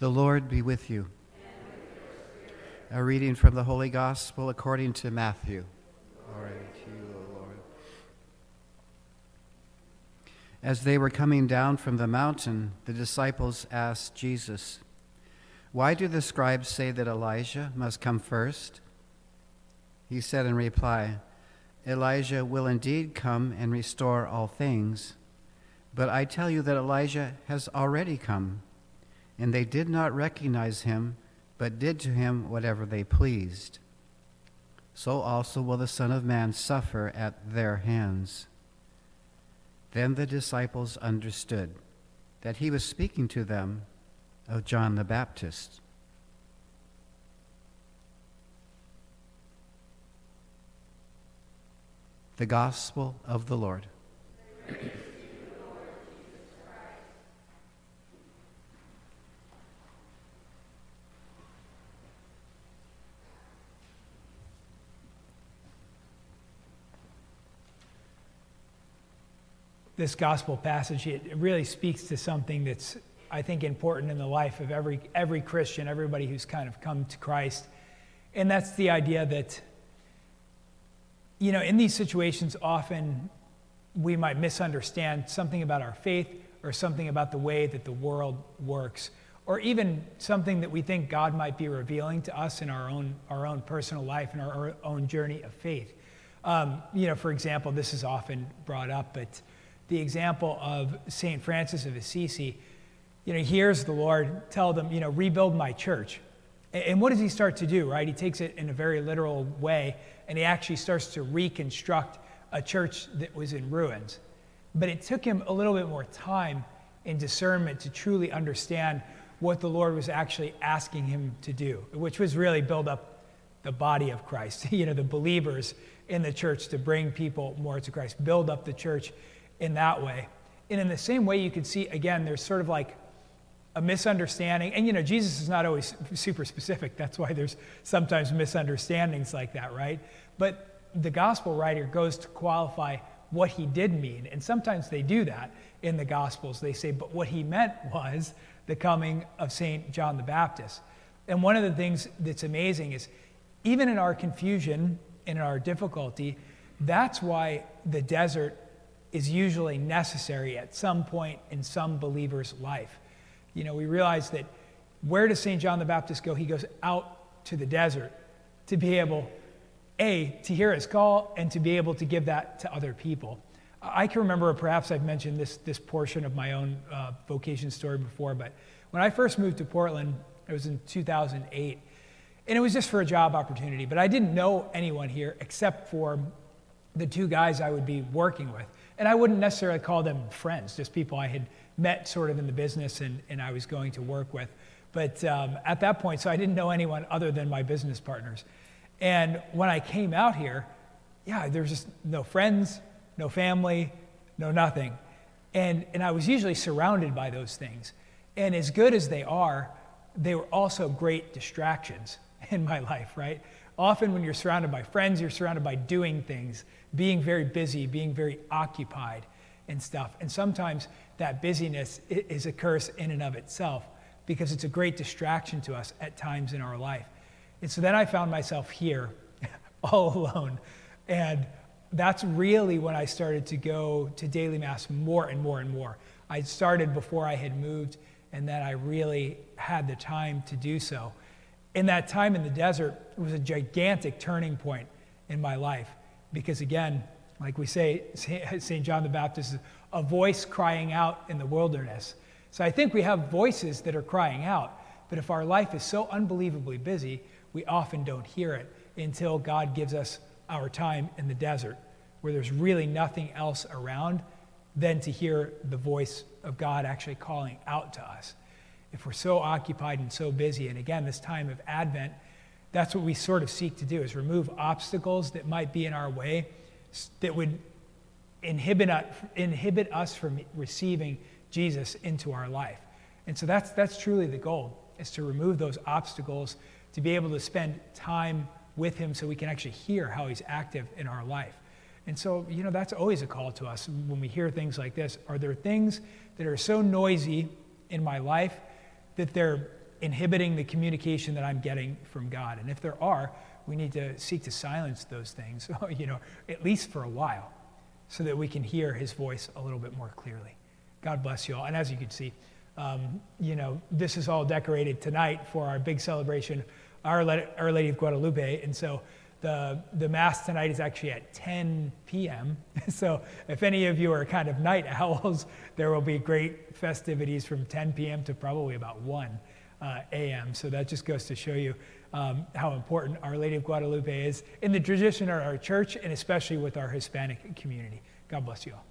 The Lord be with you. A reading from the Holy Gospel according to Matthew. Glory to you, O Lord. As they were coming down from the mountain, the disciples asked Jesus, Why do the scribes say that Elijah must come first? He said in reply, Elijah will indeed come and restore all things. But I tell you that Elijah has already come, and they did not recognize him, but did to him whatever they pleased. So also will the Son of Man suffer at their hands. Then the disciples understood that he was speaking to them of John the Baptist. The Gospel of the Lord. This gospel passage, it really speaks to something that's, I think, important in the life of every, every Christian, everybody who's kind of come to Christ. And that's the idea that, you know, in these situations, often we might misunderstand something about our faith or something about the way that the world works, or even something that we think God might be revealing to us in our own, our own personal life and our own journey of faith. Um, you know, for example, this is often brought up, but the example of St. Francis of Assisi. You know, he hears the Lord tell them, you know, rebuild my church. And what does he start to do, right? He takes it in a very literal way and he actually starts to reconstruct a church that was in ruins. But it took him a little bit more time and discernment to truly understand what the Lord was actually asking him to do, which was really build up the body of Christ, you know, the believers in the church to bring people more to Christ, build up the church in that way. And in the same way, you can see, again, there's sort of like a misunderstanding. And, you know, Jesus is not always super specific. That's why there's sometimes misunderstandings like that, right? But the gospel writer goes to qualify what he did mean. And sometimes they do that in the gospels. They say, but what he meant was the coming of St. John the Baptist. And one of the things that's amazing is even in our confusion and in our difficulty, that's why the desert is usually necessary at some point in some believer's life. You know, we realize that where does St. John the Baptist go? He goes out to the desert to be able, A, to hear his call and to be able to give that to other people. I can remember, perhaps I've mentioned this, this portion of my own uh, vocation story before, but when I first moved to Portland, it was in 2008, and it was just for a job opportunity, but I didn't know anyone here except for the two guys I would be working with. And I wouldn't necessarily call them friends, just people I had met sort of in the business and, and I was going to work with. But um, at that point, so I didn't know anyone other than my business partners. And when I came out here, yeah, there was just no friends, no family, no nothing. And, and I was usually surrounded by those things. And as good as they are, they were also great distractions in my life, right? Often, when you're surrounded by friends, you're surrounded by doing things, being very busy, being very occupied and stuff. And sometimes that busyness is a curse in and of itself because it's a great distraction to us at times in our life. And so then I found myself here all alone. And that's really when I started to go to daily mass more and more and more. I started before I had moved, and then I really had the time to do so in that time in the desert, it was a gigantic turning point in my life because, again, like we say, St. John the Baptist is a voice crying out in the wilderness. So I think we have voices that are crying out, but if our life is so unbelievably busy, we often don't hear it until God gives us our time in the desert where there's really nothing else around than to hear the voice of God actually calling out to us if we're so occupied and so busy. And again, this time of Advent, that's what we sort of seek to do is remove obstacles that might be in our way that would inhibit, inhibit us from receiving Jesus into our life. And so that's, that's truly the goal, is to remove those obstacles, to be able to spend time with him so we can actually hear how he's active in our life. And so, you know, that's always a call to us when we hear things like this. Are there things that are so noisy in my life that they're inhibiting the communication that I'm getting from God. And if there are, we need to seek to silence those things, you know, at least for a while, so that we can hear his voice a little bit more clearly. God bless you all. And as you can see, um, you know, this is all decorated tonight for our big celebration, Our, our Lady of Guadalupe. And so the, the Mass tonight is actually at 10 p.m. So if any of you are kind of night owls, there will be great festivities from 10 p.m. to probably about 1 uh, a.m. So that just goes to show you um, how important Our Lady of Guadalupe is in the tradition of our church and especially with our Hispanic community. God bless you all.